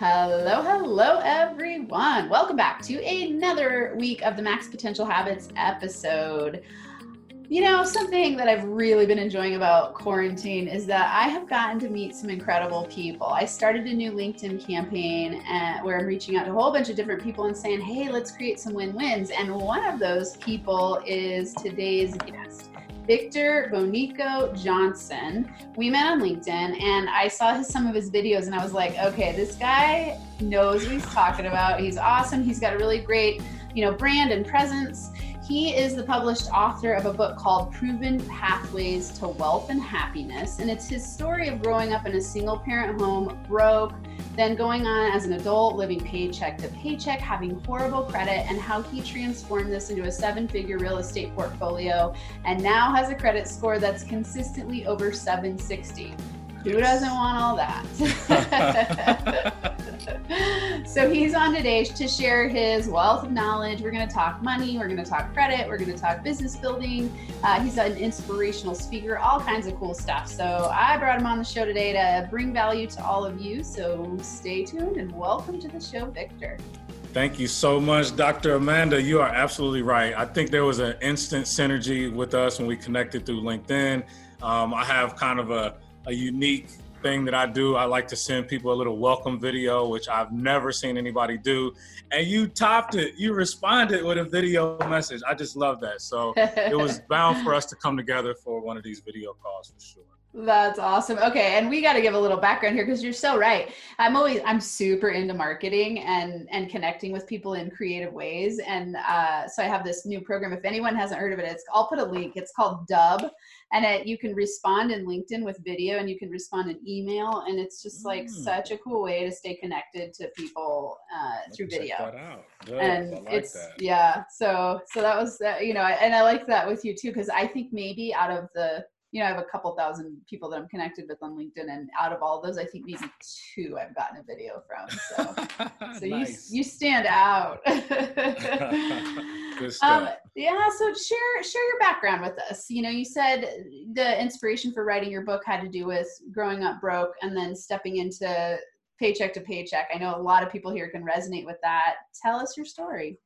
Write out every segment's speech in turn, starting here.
Hello, hello, everyone. Welcome back to another week of the Max Potential Habits episode. You know, something that I've really been enjoying about quarantine is that I have gotten to meet some incredible people. I started a new LinkedIn campaign uh, where I'm reaching out to a whole bunch of different people and saying, hey, let's create some win wins. And one of those people is today's guest. Victor Vonico Johnson. We met on LinkedIn and I saw his, some of his videos and I was like, okay, this guy knows what he's talking about. He's awesome. He's got a really great, you know, brand and presence. He is the published author of a book called Proven Pathways to Wealth and Happiness. And it's his story of growing up in a single parent home, broke, then going on as an adult, living paycheck to paycheck, having horrible credit, and how he transformed this into a seven figure real estate portfolio and now has a credit score that's consistently over 760. Who doesn't want all that? so he's on today to share his wealth of knowledge. We're going to talk money, we're going to talk credit, we're going to talk business building. Uh, he's an inspirational speaker, all kinds of cool stuff. So I brought him on the show today to bring value to all of you. So stay tuned and welcome to the show, Victor. Thank you so much, Dr. Amanda. You are absolutely right. I think there was an instant synergy with us when we connected through LinkedIn. Um, I have kind of a a unique thing that I do. I like to send people a little welcome video, which I've never seen anybody do. And you topped it. You responded with a video message. I just love that. So it was bound for us to come together for one of these video calls for sure. That's awesome. Okay, and we got to give a little background here because you're so right. I'm always I'm super into marketing and and connecting with people in creative ways. And uh, so I have this new program. If anyone hasn't heard of it, it's I'll put a link. It's called Dubb, and it, you can respond in LinkedIn with video, and you can respond in email, and it's just like mm. such a cool way to stay connected to people uh, through video. and like it's that. yeah. So so that was that. You know, and I like that with you too because I think maybe out of the you know, I have a couple thousand people that I'm connected with on LinkedIn, and out of all those, I think maybe two I've gotten a video from. So, so nice. you you stand out. um, yeah. So share share your background with us. You know, you said the inspiration for writing your book had to do with growing up broke and then stepping into paycheck to paycheck. I know a lot of people here can resonate with that. Tell us your story.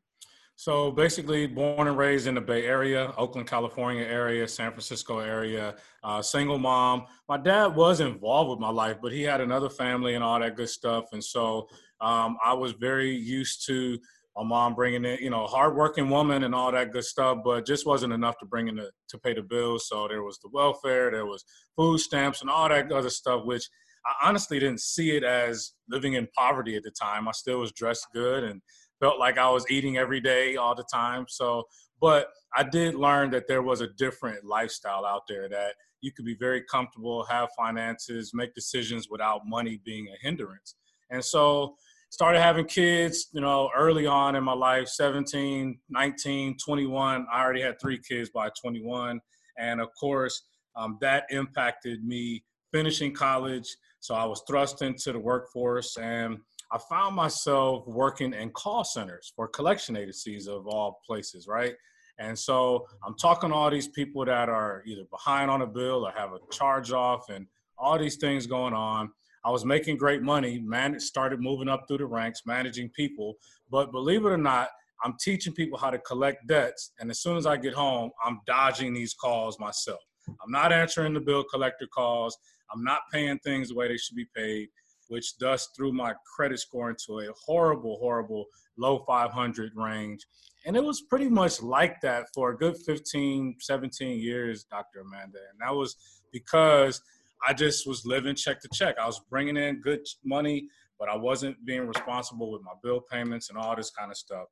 So basically, born and raised in the Bay Area, Oakland, California area, San Francisco area, uh, single mom. My dad was involved with my life, but he had another family and all that good stuff. And so um, I was very used to my mom bringing in, you know, hardworking woman and all that good stuff, but just wasn't enough to bring in the, to pay the bills. So there was the welfare, there was food stamps and all that other stuff, which I honestly didn't see it as living in poverty at the time. I still was dressed good and felt like I was eating every day all the time. So, but I did learn that there was a different lifestyle out there that you could be very comfortable, have finances, make decisions without money being a hindrance. And so, started having kids, you know, early on in my life 17, 19, 21. I already had three kids by 21. And of course, um, that impacted me finishing college. So I was thrust into the workforce and I found myself working in call centers for collection agencies of all places, right? And so I'm talking to all these people that are either behind on a bill or have a charge off and all these things going on. I was making great money, man, started moving up through the ranks, managing people. But believe it or not, I'm teaching people how to collect debts. And as soon as I get home, I'm dodging these calls myself. I'm not answering the bill collector calls. I'm not paying things the way they should be paid which thus threw my credit score into a horrible, horrible low 500 range. And it was pretty much like that for a good 15, 17 years, Dr. Amanda. And that was because I just was living check to check. I was bringing in good money, but I wasn't being responsible with my bill payments and all this kind of stuff.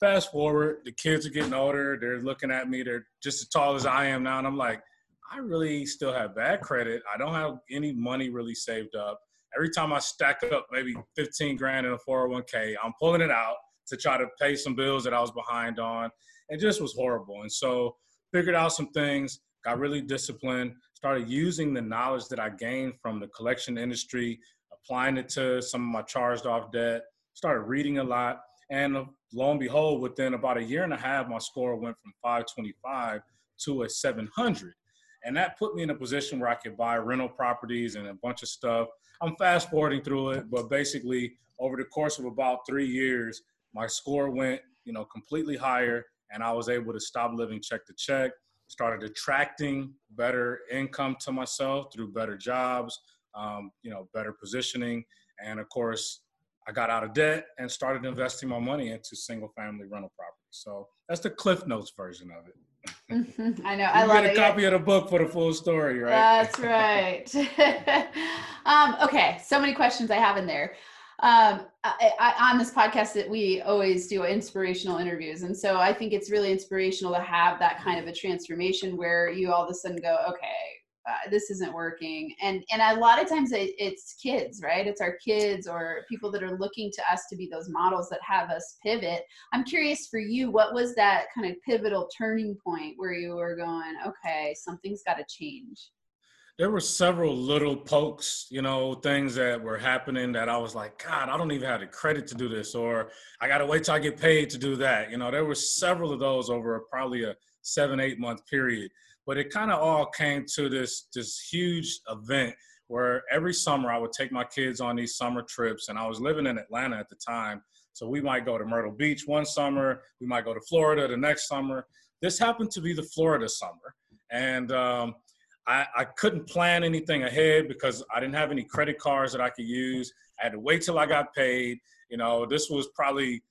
Fast forward, the kids are getting older. They're looking at me. They're just as tall as I am now. And I'm like, I really still have bad credit. I don't have any money really saved up every time I stack up maybe 15 grand in a 401k, I'm pulling it out to try to pay some bills that I was behind on. It just was horrible. And so figured out some things, got really disciplined, started using the knowledge that I gained from the collection industry, applying it to some of my charged off debt, started reading a lot. And lo and behold, within about a year and a half, my score went from 525 to a 700. And that put me in a position where I could buy rental properties and a bunch of stuff I'm fast forwarding through it, but basically over the course of about three years, my score went, you know, completely higher, and I was able to stop living check to check. Started attracting better income to myself through better jobs, um, you know, better positioning, and of course, I got out of debt and started investing my money into single family rental property. So that's the Cliff Notes version of it. Mm-hmm. I know. I love get a copy of the book for the full story, right? That's right. um, okay, so many questions I have in there. Um, I, I, on this podcast, that we always do inspirational interviews, and so I think it's really inspirational to have that kind of a transformation where you all of a sudden go, okay, uh, this isn't working. And and a lot of times it, it's kids right? It's our kids or people that are looking to us to be those models that have us pivot. I'm curious for you what was that kind of pivotal turning point where you were going okay something's got to change there were several little pokes, you know, things that were happening that I was like, God, I don't even have the credit to do this, or I got to wait till I get paid to do that. You know, there were several of those over probably a seven, eight month period but it kind of all came to this this huge event where every summer I would take my kids on these summer trips, and I was living in Atlanta at the time. So we might go to Myrtle Beach one summer, we might go to Florida the next summer. This happened to be the Florida summer, and um, I, I couldn't plan anything ahead because I didn't have any credit cards that I could use. I had to wait till I got paid. You know, this was probably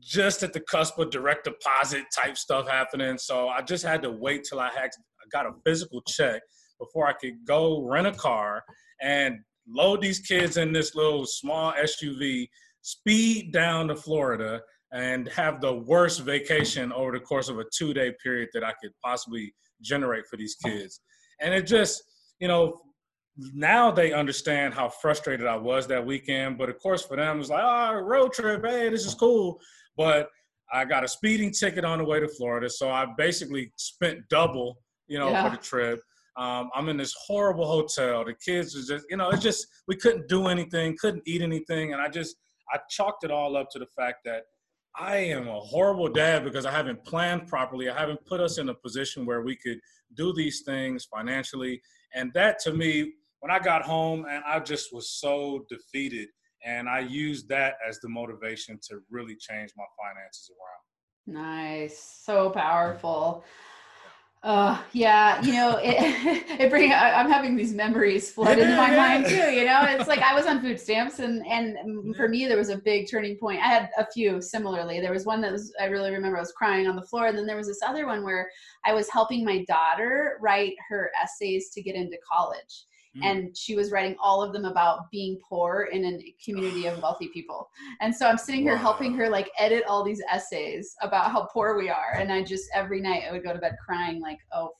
just at the cusp of direct deposit type stuff happening. So I just had to wait till I had I got a physical check before I could go rent a car and load these kids in this little small SUV, speed down to Florida, and have the worst vacation over the course of a two day period that I could possibly generate for these kids. And it just, you know, now they understand how frustrated I was that weekend. But of course, for them, it's like, oh, road trip, hey, this is cool. But I got a speeding ticket on the way to Florida. So I basically spent double you know, yeah. for the trip. Um, I'm in this horrible hotel. The kids are just, you know, it's just we couldn't do anything, couldn't eat anything, and I just I chalked it all up to the fact that I am a horrible dad because I haven't planned properly. I haven't put us in a position where we could do these things financially, and that to me, when I got home, and I just was so defeated, and I used that as the motivation to really change my finances around. Nice, so powerful. Uh, yeah, you know, it, it bring, I'm having these memories flood into my mind too, you know, it's like I was on food stamps and, and for me, there was a big turning point. I had a few similarly. There was one that was, I really remember I was crying on the floor. And then there was this other one where I was helping my daughter write her essays to get into college. Mm. and she was writing all of them about being poor in a community of wealthy people and so i'm sitting here wow. helping her like edit all these essays about how poor we are and i just every night i would go to bed crying like oh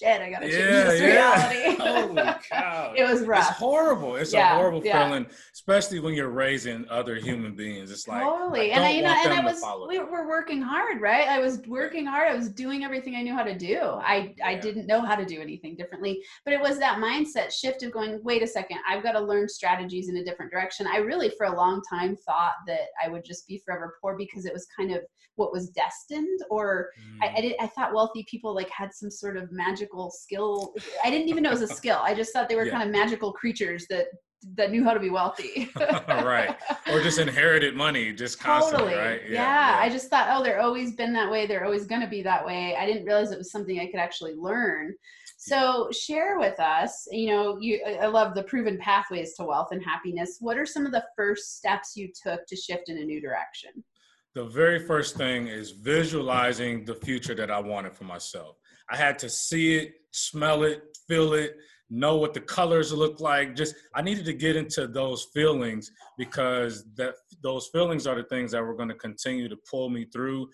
shit, I gotta change yeah, this reality. Holy cow. it was rough. It's horrible. It's yeah, a horrible feeling, especially when you're raising other human beings. It's like totally. And I, you know, and I was we were working hard, right? I was working hard. I was doing everything I knew how to do. I I didn't know how to do anything differently, but it was that mindset shift of going, wait a second, I've got to learn strategies in a different direction. I really, for a long time, thought that I would just be forever poor because it was kind of what was destined, or mm. I I, did, I thought wealthy people like had some sort of magic magical skill. I didn't even know it was a skill. I just thought they were yeah. kind of magical creatures that that knew how to be wealthy. right. Or just inherited money just constantly, totally. right? Yeah, yeah, yeah. I just thought, oh, they're always been that way. They're always going to be that way. I didn't realize it was something I could actually learn. So share with us, you know, you I love the proven pathways to wealth and happiness. What are some of the first steps you took to shift in a new direction? The very first thing is visualizing the future that I wanted for myself. I had to see it, smell it, feel it, know what the colors look like. Just I needed to get into those feelings because that those feelings are the things that were going to continue to pull me through.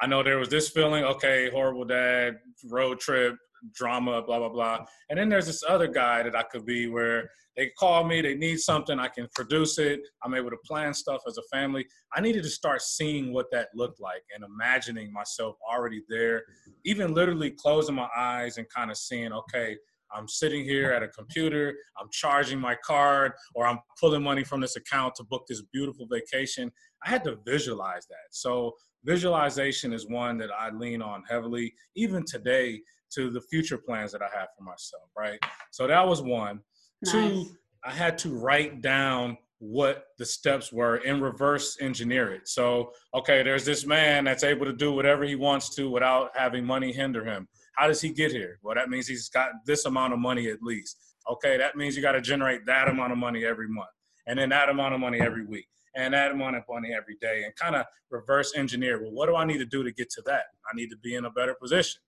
I know there was this feeling, okay, horrible dad, road trip, drama, blah blah blah. And then there's this other guy that I could be where they call me, they need something, I can produce it. I'm able to plan stuff as a family. I needed to start seeing what that looked like and imagining myself already there, even literally closing my eyes and kind of seeing, okay, I'm sitting here at a computer, I'm charging my card, or I'm pulling money from this account to book this beautiful vacation. I had to visualize that. So, visualization is one that I lean on heavily, even today, to the future plans that I have for myself, right? So, that was one. Nice. Two, I had to write down what the steps were and reverse engineer it. So, okay, there's this man that's able to do whatever he wants to without having money hinder him. How does he get here? Well, that means he's got this amount of money at least. Okay, that means you got to generate that amount of money every month, and then that amount of money every week, and that amount of money every day, and kind of reverse engineer. Well, what do I need to do to get to that? I need to be in a better position.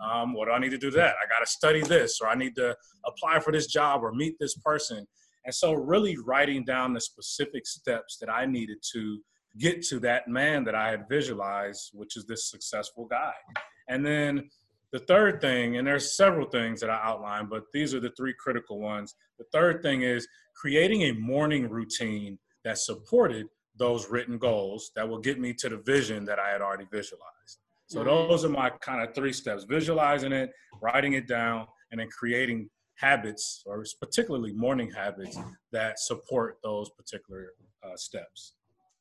Um, what do I need to do that? I got to study this, or I need to apply for this job, or meet this person and so, really writing down the specific steps that I needed to get to that man that I had visualized, which is this successful guy. And then the third thing, and there's several things that I outlined, but these are the three critical ones. The third thing is creating a morning routine that supported those written goals that will get me to the vision that I had already visualized. So those are my kind of three steps: visualizing it, writing it down, and then creating habits, or particularly morning habits, that support those particular uh, steps.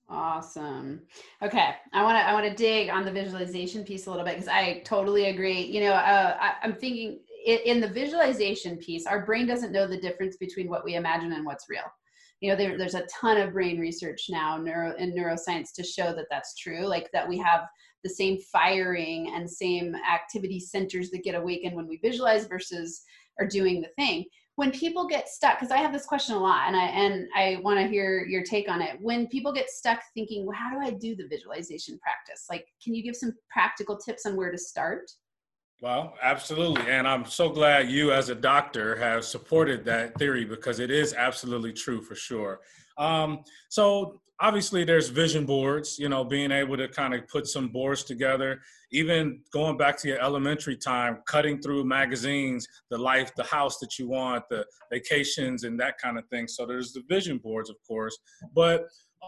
Awesome. Okay, I want to I want to dig on the visualization piece a little bit because I totally agree. You know, uh, I, I'm thinking in the visualization piece, our brain doesn't know the difference between what we imagine and what's real. You know, there, there's a ton of brain research now neuro, in neuroscience to show that that's true. Like that we have the same firing and same activity centers that get awakened when we visualize versus are doing the thing. When people get stuck because i have this question a lot and i and i want to hear your take on it. When people get stuck thinking well how do i do the visualization practice? Like can you give some practical tips on where to start? Well absolutely and i'm so glad you as a doctor have supported that theory because it is absolutely true for sure. Um, so obviously there's vision boards you know being able to kind of put some boards together. Even going back to your elementary time cutting through magazines the life the house that you want the vacations and that kind of thing. So there's the vision boards of course. But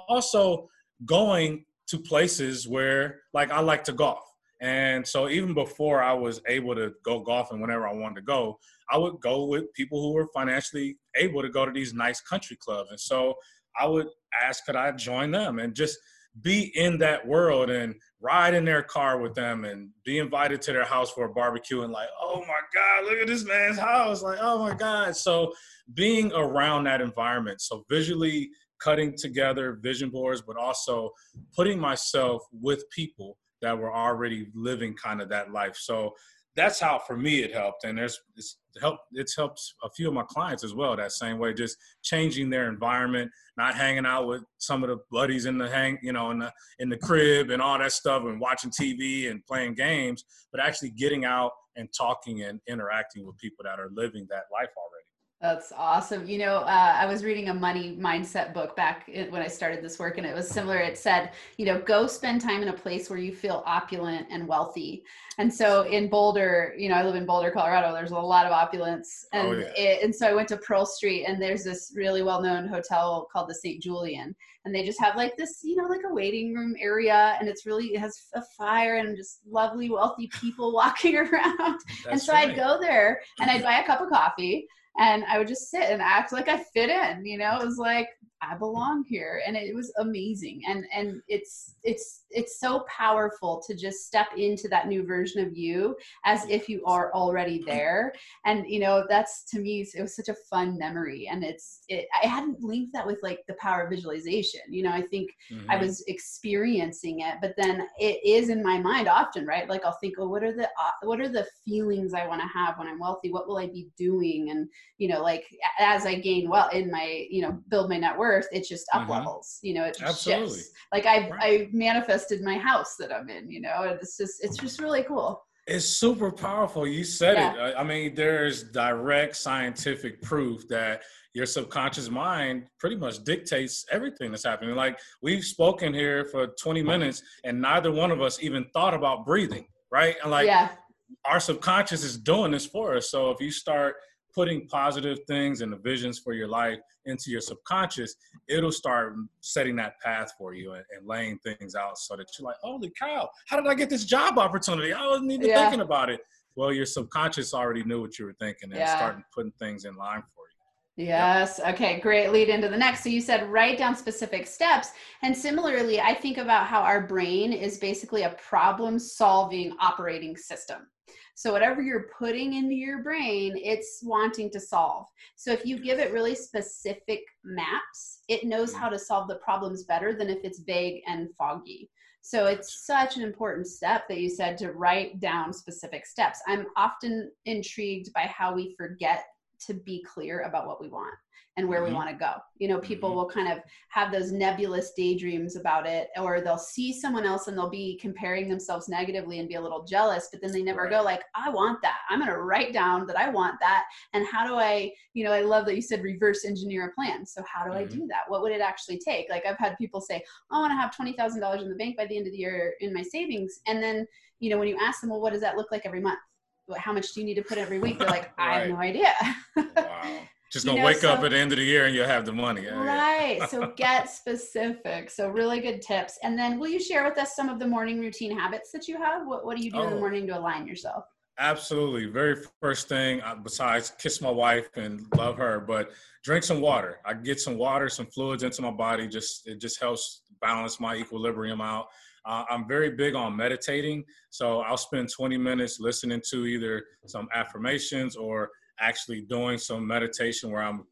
also going to places where like i like to golf. And so even before i was able to go golfing whenever i wanted to go i would go with people who were financially able to go to these nice country clubs. And so I would ask could I join them and just be in that world and ride in their car with them and be invited to their house for a barbecue and like, oh my God, look at this man's house. Like, oh my God. So being around that environment. So visually cutting together vision boards, but also putting myself with people that were already living kind of that life. So that's how for me it helped. And there's it's helped it's helped a few of my clients as well that same way just changing their environment not hanging out with some of the buddies in the hang you know in the in the crib and all that stuff and watching tv and playing games but actually getting out and talking and interacting with people that are living that life already that's awesome. You know, uh, I was reading a money mindset book back when I started this work, and it was similar. It said, you know, go spend time in a place where you feel opulent and wealthy. And so in Boulder, you know, I live in Boulder, Colorado. There's a lot of opulence, and oh, yeah. it, and so I went to Pearl Street, and there's this really well-known hotel called the St. Julien, and they just have like this, you know, like a waiting room area, and it's really it has a fire and just lovely, wealthy people walking around. That's and so right. I'd go there and I'd buy a cup of coffee and I would just sit and act like I fit in. You know, it was like I belong here, and it was amazing. And and it's it's it's so powerful to just step into that new version of you as if you are already there. And you know, that's to me it was such a fun memory, and it's it. I hadn't linked that with like the power of visualization. You know, I think mm-hmm. I was experiencing it, but then it is in my mind often, right? Like I'll think, oh, what are the uh, what are the feelings I want to have when I'm wealthy? What will I be doing? And you know, like as I gain well in my you know build my net it's just up mm-hmm. levels. You know, it Absolutely. shifts. Like I've right. I manifested my house that I'm in. You know, it's just it's just really cool. It's super powerful. You said yeah. it. I mean, there's direct scientific proof that your subconscious mind pretty much dictates everything that's happening. Like we've spoken here for 20 minutes and neither one of us even thought about breathing, right? And like yeah. our subconscious is doing this for us. So if you start putting positive things and the visions for your life into your subconscious, it'll start setting that path for you and, and, laying things out so that you're like, holy cow, how did I get this job opportunity? I wasn't even yeah. thinking about it. Well, your subconscious already knew what you were thinking and yeah. starting putting things in line for you. Yes. Yep. Okay. Great. Lead into the next. So you said write down specific steps. And similarly, I think about how our brain is basically a problem solving operating system. So whatever you're putting into your brain, it's wanting to solve. So if you give it really specific maps, it knows mm-hmm. how to solve the problems better than if it's vague and foggy. So it's such an important step that you said to write down specific steps. I'm often intrigued by how we forget to be clear about what we want and where mm-hmm. we want to go. You know, people mm-hmm. will kind of have those nebulous daydreams about it, or they'll see someone else and they'll be comparing themselves negatively and be a little jealous, but then they never right. go like, I want that. I'm going to write down that I want that. And how do I, you know, I love that you said reverse engineer a plan. So how do mm-hmm. I do that? What would it actually take? Like I've had people say, oh, I want to have $20,000 in the bank by the end of the year in my savings. And then, you know, when you ask them, well, what does that look like every month? How much do you need to put every week? They're like, I have no idea. wow. Just gonna you know, wake so, up at the end of the year and you'll have the money. Right. so get specific. So really good tips. And then will you share with us some of the morning routine habits that you have? What what do you do oh, in the oh. morning to align yourself? Absolutely. Very first thing uh, besides kiss my wife and love her, but drink some water. I get some water, some fluids into my body. Just it just helps balance my equilibrium out. Uh, I'm very big on meditating, so I'll spend 20 minutes listening to either some affirmations or actually doing some meditation where I'm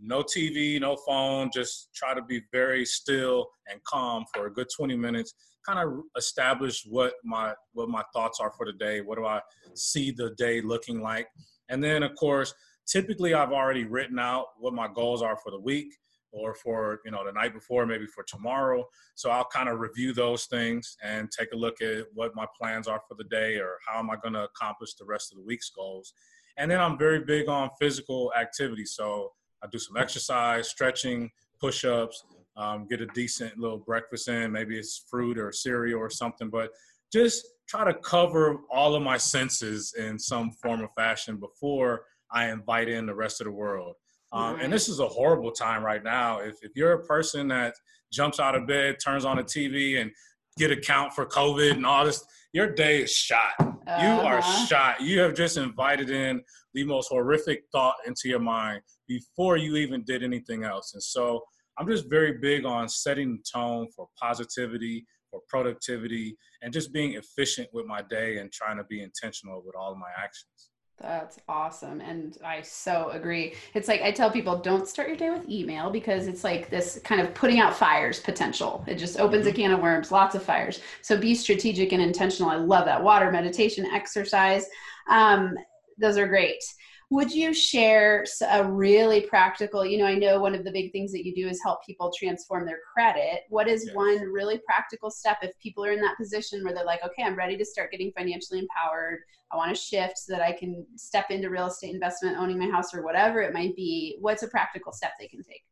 no TV, no phone, just try to be very still and calm for a good 20 minutes, kind of establish what my what my thoughts are for the day, what do I see the day looking like. And then of course, typically I've already written out what my goals are for the week or for, you know, the night before, maybe for tomorrow. So I'll kind of review those things and take a look at what my plans are for the day or how am I going to accomplish the rest of the week's goals and then I'm very big on physical activity. So I do some exercise, stretching, push ups, um, get a decent little breakfast in. Maybe it's fruit or cereal or something, but just try to cover all of my senses in some form of fashion before I invite in the rest of the world. Um, and this is a horrible time right now. If, if you're a person that jumps out of bed, turns on the TV, and get a count for COVID and all this, your day is shot. Uh-huh. You are shot. You have just invited in the most horrific thought into your mind before you even did anything else. And so I'm just very big on setting the tone for positivity, for productivity, and just being efficient with my day and trying to be intentional with all of my actions. That's awesome. And I so agree. It's like I tell people don't start your day with email because it's like this kind of putting out fires potential. It just opens mm-hmm. a can of worms, lots of fires. So be strategic and intentional. I love that. Water, meditation, exercise. Um, those are great would you share a really practical you know i know one of the big things that you do is help people transform their credit. What is yes. one really practical step if people are in that position where they're like okay i'm ready to start getting financially empowered. I want to shift so that i can step into real estate investment owning my house or whatever it might be. What's a practical step they can take?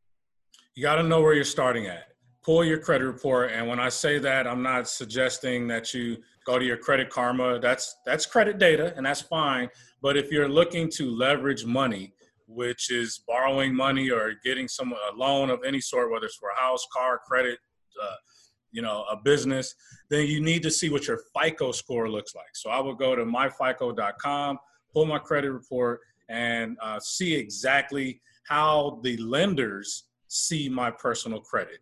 You got to know where you're starting at. Pull your credit report and when i say that i'm not suggesting that you go to your credit karma. That's that's credit data and that's fine but if you're looking to leverage money, which is borrowing money or getting some a loan of any sort, whether it's for a house, car, credit, uh, you know, a business, then you need to see what your FICO score looks like. So I would go to myfico.com, pull my credit report, and uh, see exactly how the lenders see my personal credit.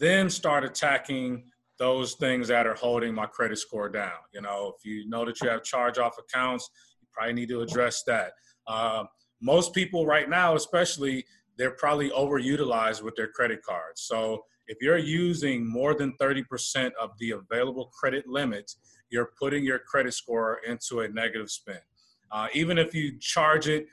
Then start attacking those things that are holding my credit score down. You know, if you know that you have charge off accounts, probably need to address that. Uh, most people right now, especially, they're probably overutilized with their credit cards. So if you're using more than 30% of the available credit limit, you're putting your credit score into a negative spin. Uh, even if you charge it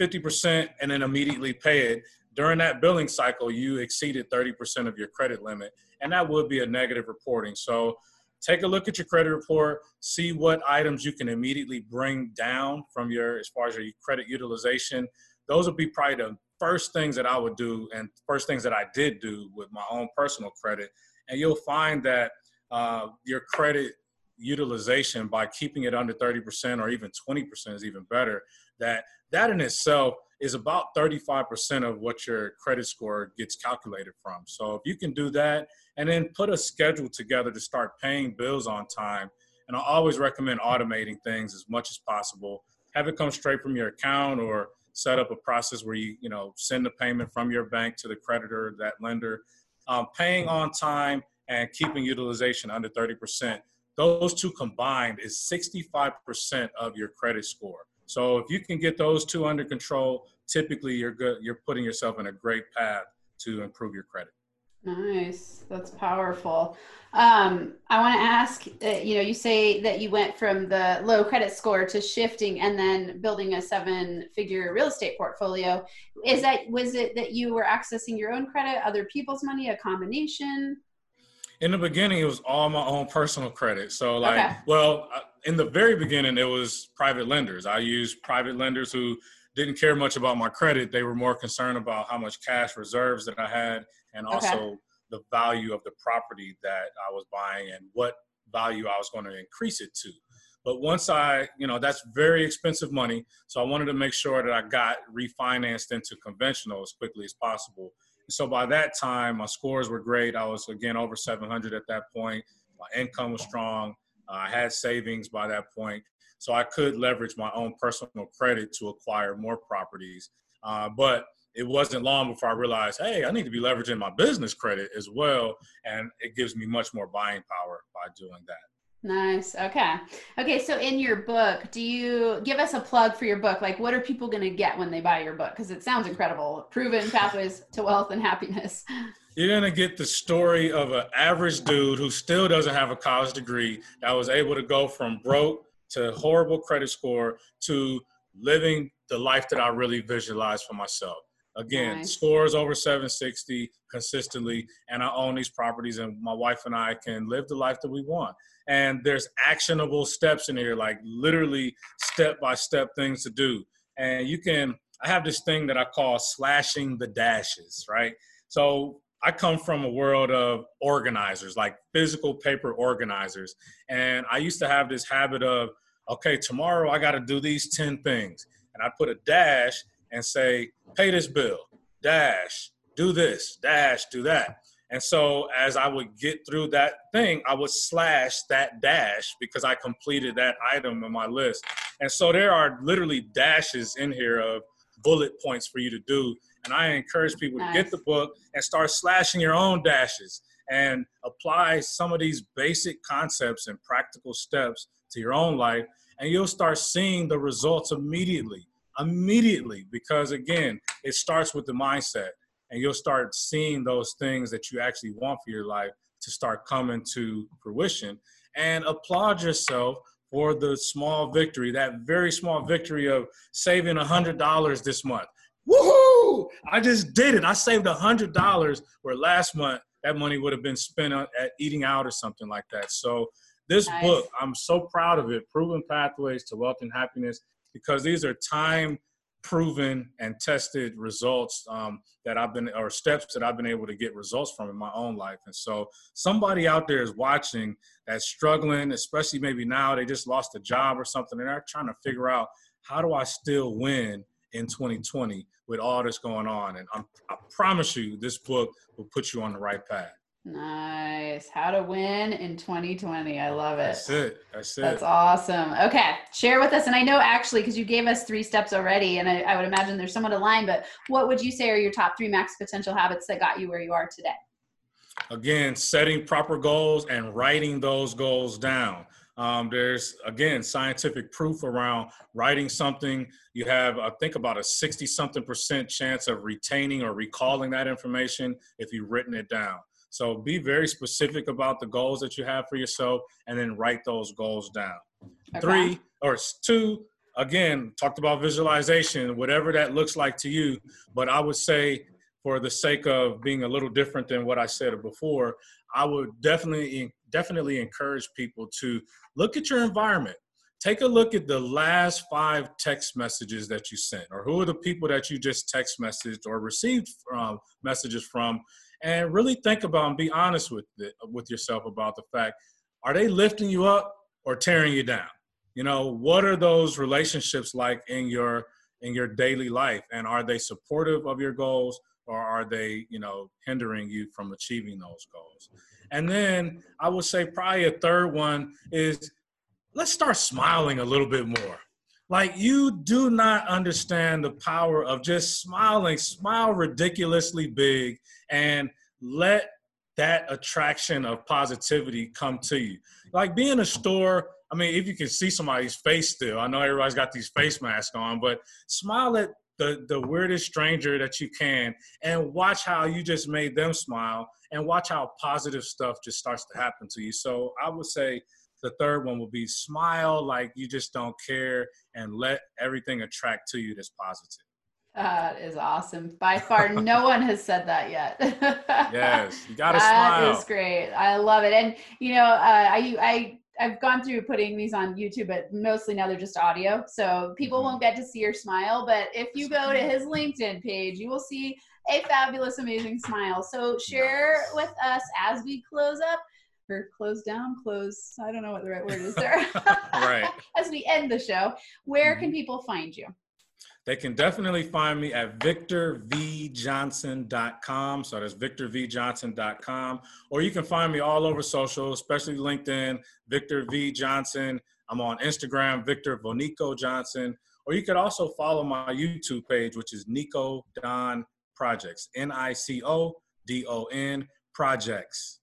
50% and then immediately pay it, during that billing cycle, you exceeded 30% of your credit limit, and that would be a negative reporting. So take a look at your credit report, see what items you can immediately bring down from your, as far as your credit utilization. Those would be probably the first things that I would do and first things that I did do with my own personal credit. And you'll find that uh, your credit utilization by keeping it under 30% or even 20% is even better. That that in itself is about 35% of what your credit score gets calculated from. So if you can do that and then put a schedule together to start paying bills on time, and I always recommend automating things as much as possible. Have it come straight from your account or set up a process where you, you know, send the payment from your bank to the creditor, that lender. Um, paying on time and keeping utilization under 30% those two combined is 65% of your credit score. So if you can get those two under control, typically you're good. You're putting yourself in a great path to improve your credit. Nice. That's powerful. Um, I want to ask, uh, you know, you say that you went from the low credit score to shifting and then building a seven figure real estate portfolio. Is that, was it that you were accessing your own credit, other people's money, a combination? In the beginning, it was all my own personal credit. So, like, okay. well, uh, in the very beginning, it was private lenders. I used private lenders who didn't care much about my credit. They were more concerned about how much cash reserves that I had and also okay. the value of the property that I was buying and what value I was going to increase it to. But once I, you know, that's very expensive money. So I wanted to make sure that I got refinanced into conventional as quickly as possible. And so by that time, my scores were great. I was again over 700 at that point. My income was strong. Uh, I had savings by that point. So I could leverage my own personal credit to acquire more properties. Uh, but it wasn't long before I realized, hey, I need to be leveraging my business credit as well. And it gives me much more buying power by doing that. Nice. Okay. Okay. So, in your book, do you give us a plug for your book? Like, what are people going to get when they buy your book? Because it sounds incredible. Proven pathways to wealth and happiness. You're going to get the story of an average dude who still doesn't have a college degree that was able to go from broke to horrible credit score to living the life that I really visualized for myself. Again, nice. scores over 760 consistently, and I own these properties, and my wife and I can live the life that we want. And there's actionable steps in here, like literally step by step things to do. And you can, I have this thing that I call slashing the dashes, right? So I come from a world of organizers, like physical paper organizers. And I used to have this habit of, okay, tomorrow I got to do these 10 things. And I put a dash and say, pay this bill, dash, do this, dash, do that. And so as I would get through that thing, I would slash that dash because I completed that item on my list. And so there are literally dashes in here of bullet points for you to do. And I encourage people nice. to get the book and start slashing your own dashes and apply some of these basic concepts and practical steps to your own life. And you'll start seeing the results immediately immediately because again it starts with the mindset and you'll start seeing those things that you actually want for your life to start coming to fruition. And applaud yourself for the small victory that very small victory of saving a hundred dollars this month. Woohoo! I just did it. I saved a hundred dollars where last month that money would have been spent at eating out or something like that. So this nice. book i'm so proud of it. Proven pathways to wealth and happiness because these are time proven and tested results um, that I've been or steps that I've been able to get results from in my own life. And so somebody out there is watching that's struggling, especially maybe now they just lost a job or something and they're trying to figure out how do I still win in 2020 with all this going on. And I'm, I promise you this book will put you on the right path. Nice. How to win in 2020. I love it. That's it. That's it. That's awesome. Okay. Share with us. And I know actually, because you gave us three steps already, and I, I, would imagine there's somewhat aligned, but what would you say are your top three max potential habits that got you where you are today? Again, setting proper goals and writing those goals down. Um, there's again scientific proof around writing something. You have, I think, about a 60 something percent chance of retaining or recalling that information if you've written it down. So be very specific about the goals that you have for yourself and then write those goals down. Okay. Three or two, again, talked about visualization, whatever that looks like to you. But I would say, for the sake of being a little different than what I said before, I would definitely definitely encourage people to look at your environment. Take a look at the last five text messages that you sent, or who are the people that you just text messaged or received um, messages from, and really think about and be honest with it, with yourself about the fact are they lifting you up or tearing you down? You know what are those relationships like in your in your daily life? And are they supportive of your goals or are they you know hindering you from achieving those goals? And then i would say probably a third one is let's start smiling a little bit more like you do not understand the power of just smiling, smile ridiculously big and let that attraction of positivity come to you. Like being in a store, I mean, if you can see somebody's face still, I know everybody's got these face masks on, but smile at the, the weirdest stranger that you can and watch how you just made them smile and watch how positive stuff just starts to happen to you. So I would say the third one will be smile like you just don't care and let everything attract to you that's positive. That is awesome. By far, no one has said that yet. yes, you gotta that smile. That is great. I love it. And you know, uh, I I I've gone through putting these on YouTube, but mostly now they're just audio, so people mm-hmm. won't get to see your smile. But if you go to his LinkedIn page, you will see a fabulous, amazing smile. So share nice. with us as we close up or close down, close. I don't know what the right word is there. right. as we end the show, where mm-hmm. can people find you? They can definitely find me at victorvjohnson.com. So that's victorvjohnson.com. Or you can find me all over social, especially LinkedIn, Victor V. Johnson. I'm on Instagram, Victor Vonico Johnson. Or you could also follow my YouTube page, which is Nico Don Projects, N I C O D O N Projects.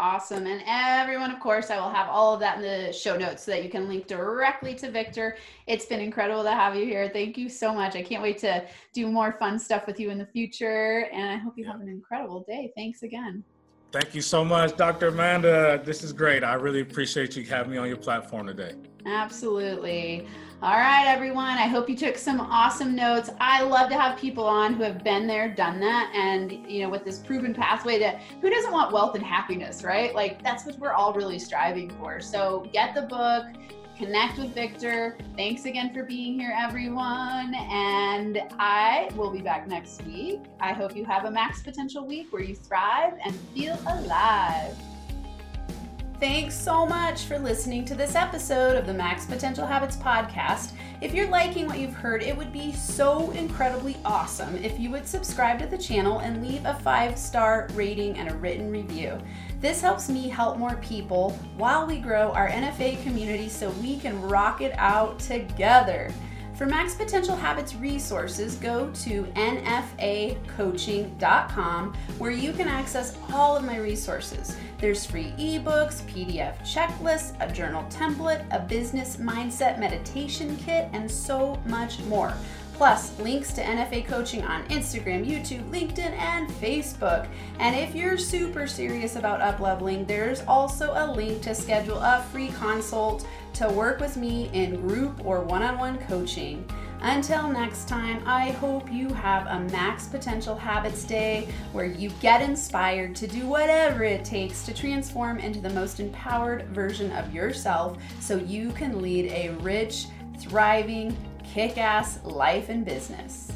Awesome. And everyone, of course, I will have all of that in the show notes so that you can link directly to Victor. It's been incredible to have you here. Thank you so much. I can't wait to do more fun stuff with you in the future. And I hope you have an incredible day. Thanks again. Thank you so much, Dr. Amanda. This is great. I really appreciate you having me on your platform today. Absolutely. All right, everyone. I hope you took some awesome notes. I love to have people on who have been there, done that, and you know, with this proven pathway to who doesn't want wealth and happiness, right? Like that's what we're all really striving for. So get the book, connect with Victor. Thanks again for being here, everyone. And I will be back next week. I hope you have a max potential week where you thrive and feel alive. Thanks so much for listening to this episode of the Max Potential Habits podcast. If you're liking what you've heard, it would be so incredibly awesome if you would subscribe to the channel and leave a five star rating and a written review. This helps me help more people while we grow our NFA community so we can rock it out together. For Max Potential Habits resources, go to nfacoaching.com where you can access all of my resources. There's free ebooks, PDF checklists, a journal template, a business mindset meditation kit, and so much more plus links to NFA coaching on Instagram, YouTube, LinkedIn, and Facebook. And if you're super serious about upleveling, there's also a link to schedule a free consult to work with me in group or one on one coaching. Until next time, I hope you have a Max Potential Habits Day where you get inspired to do whatever it takes to transform into the most empowered version of yourself so you can lead a rich, thriving, kick ass life and business.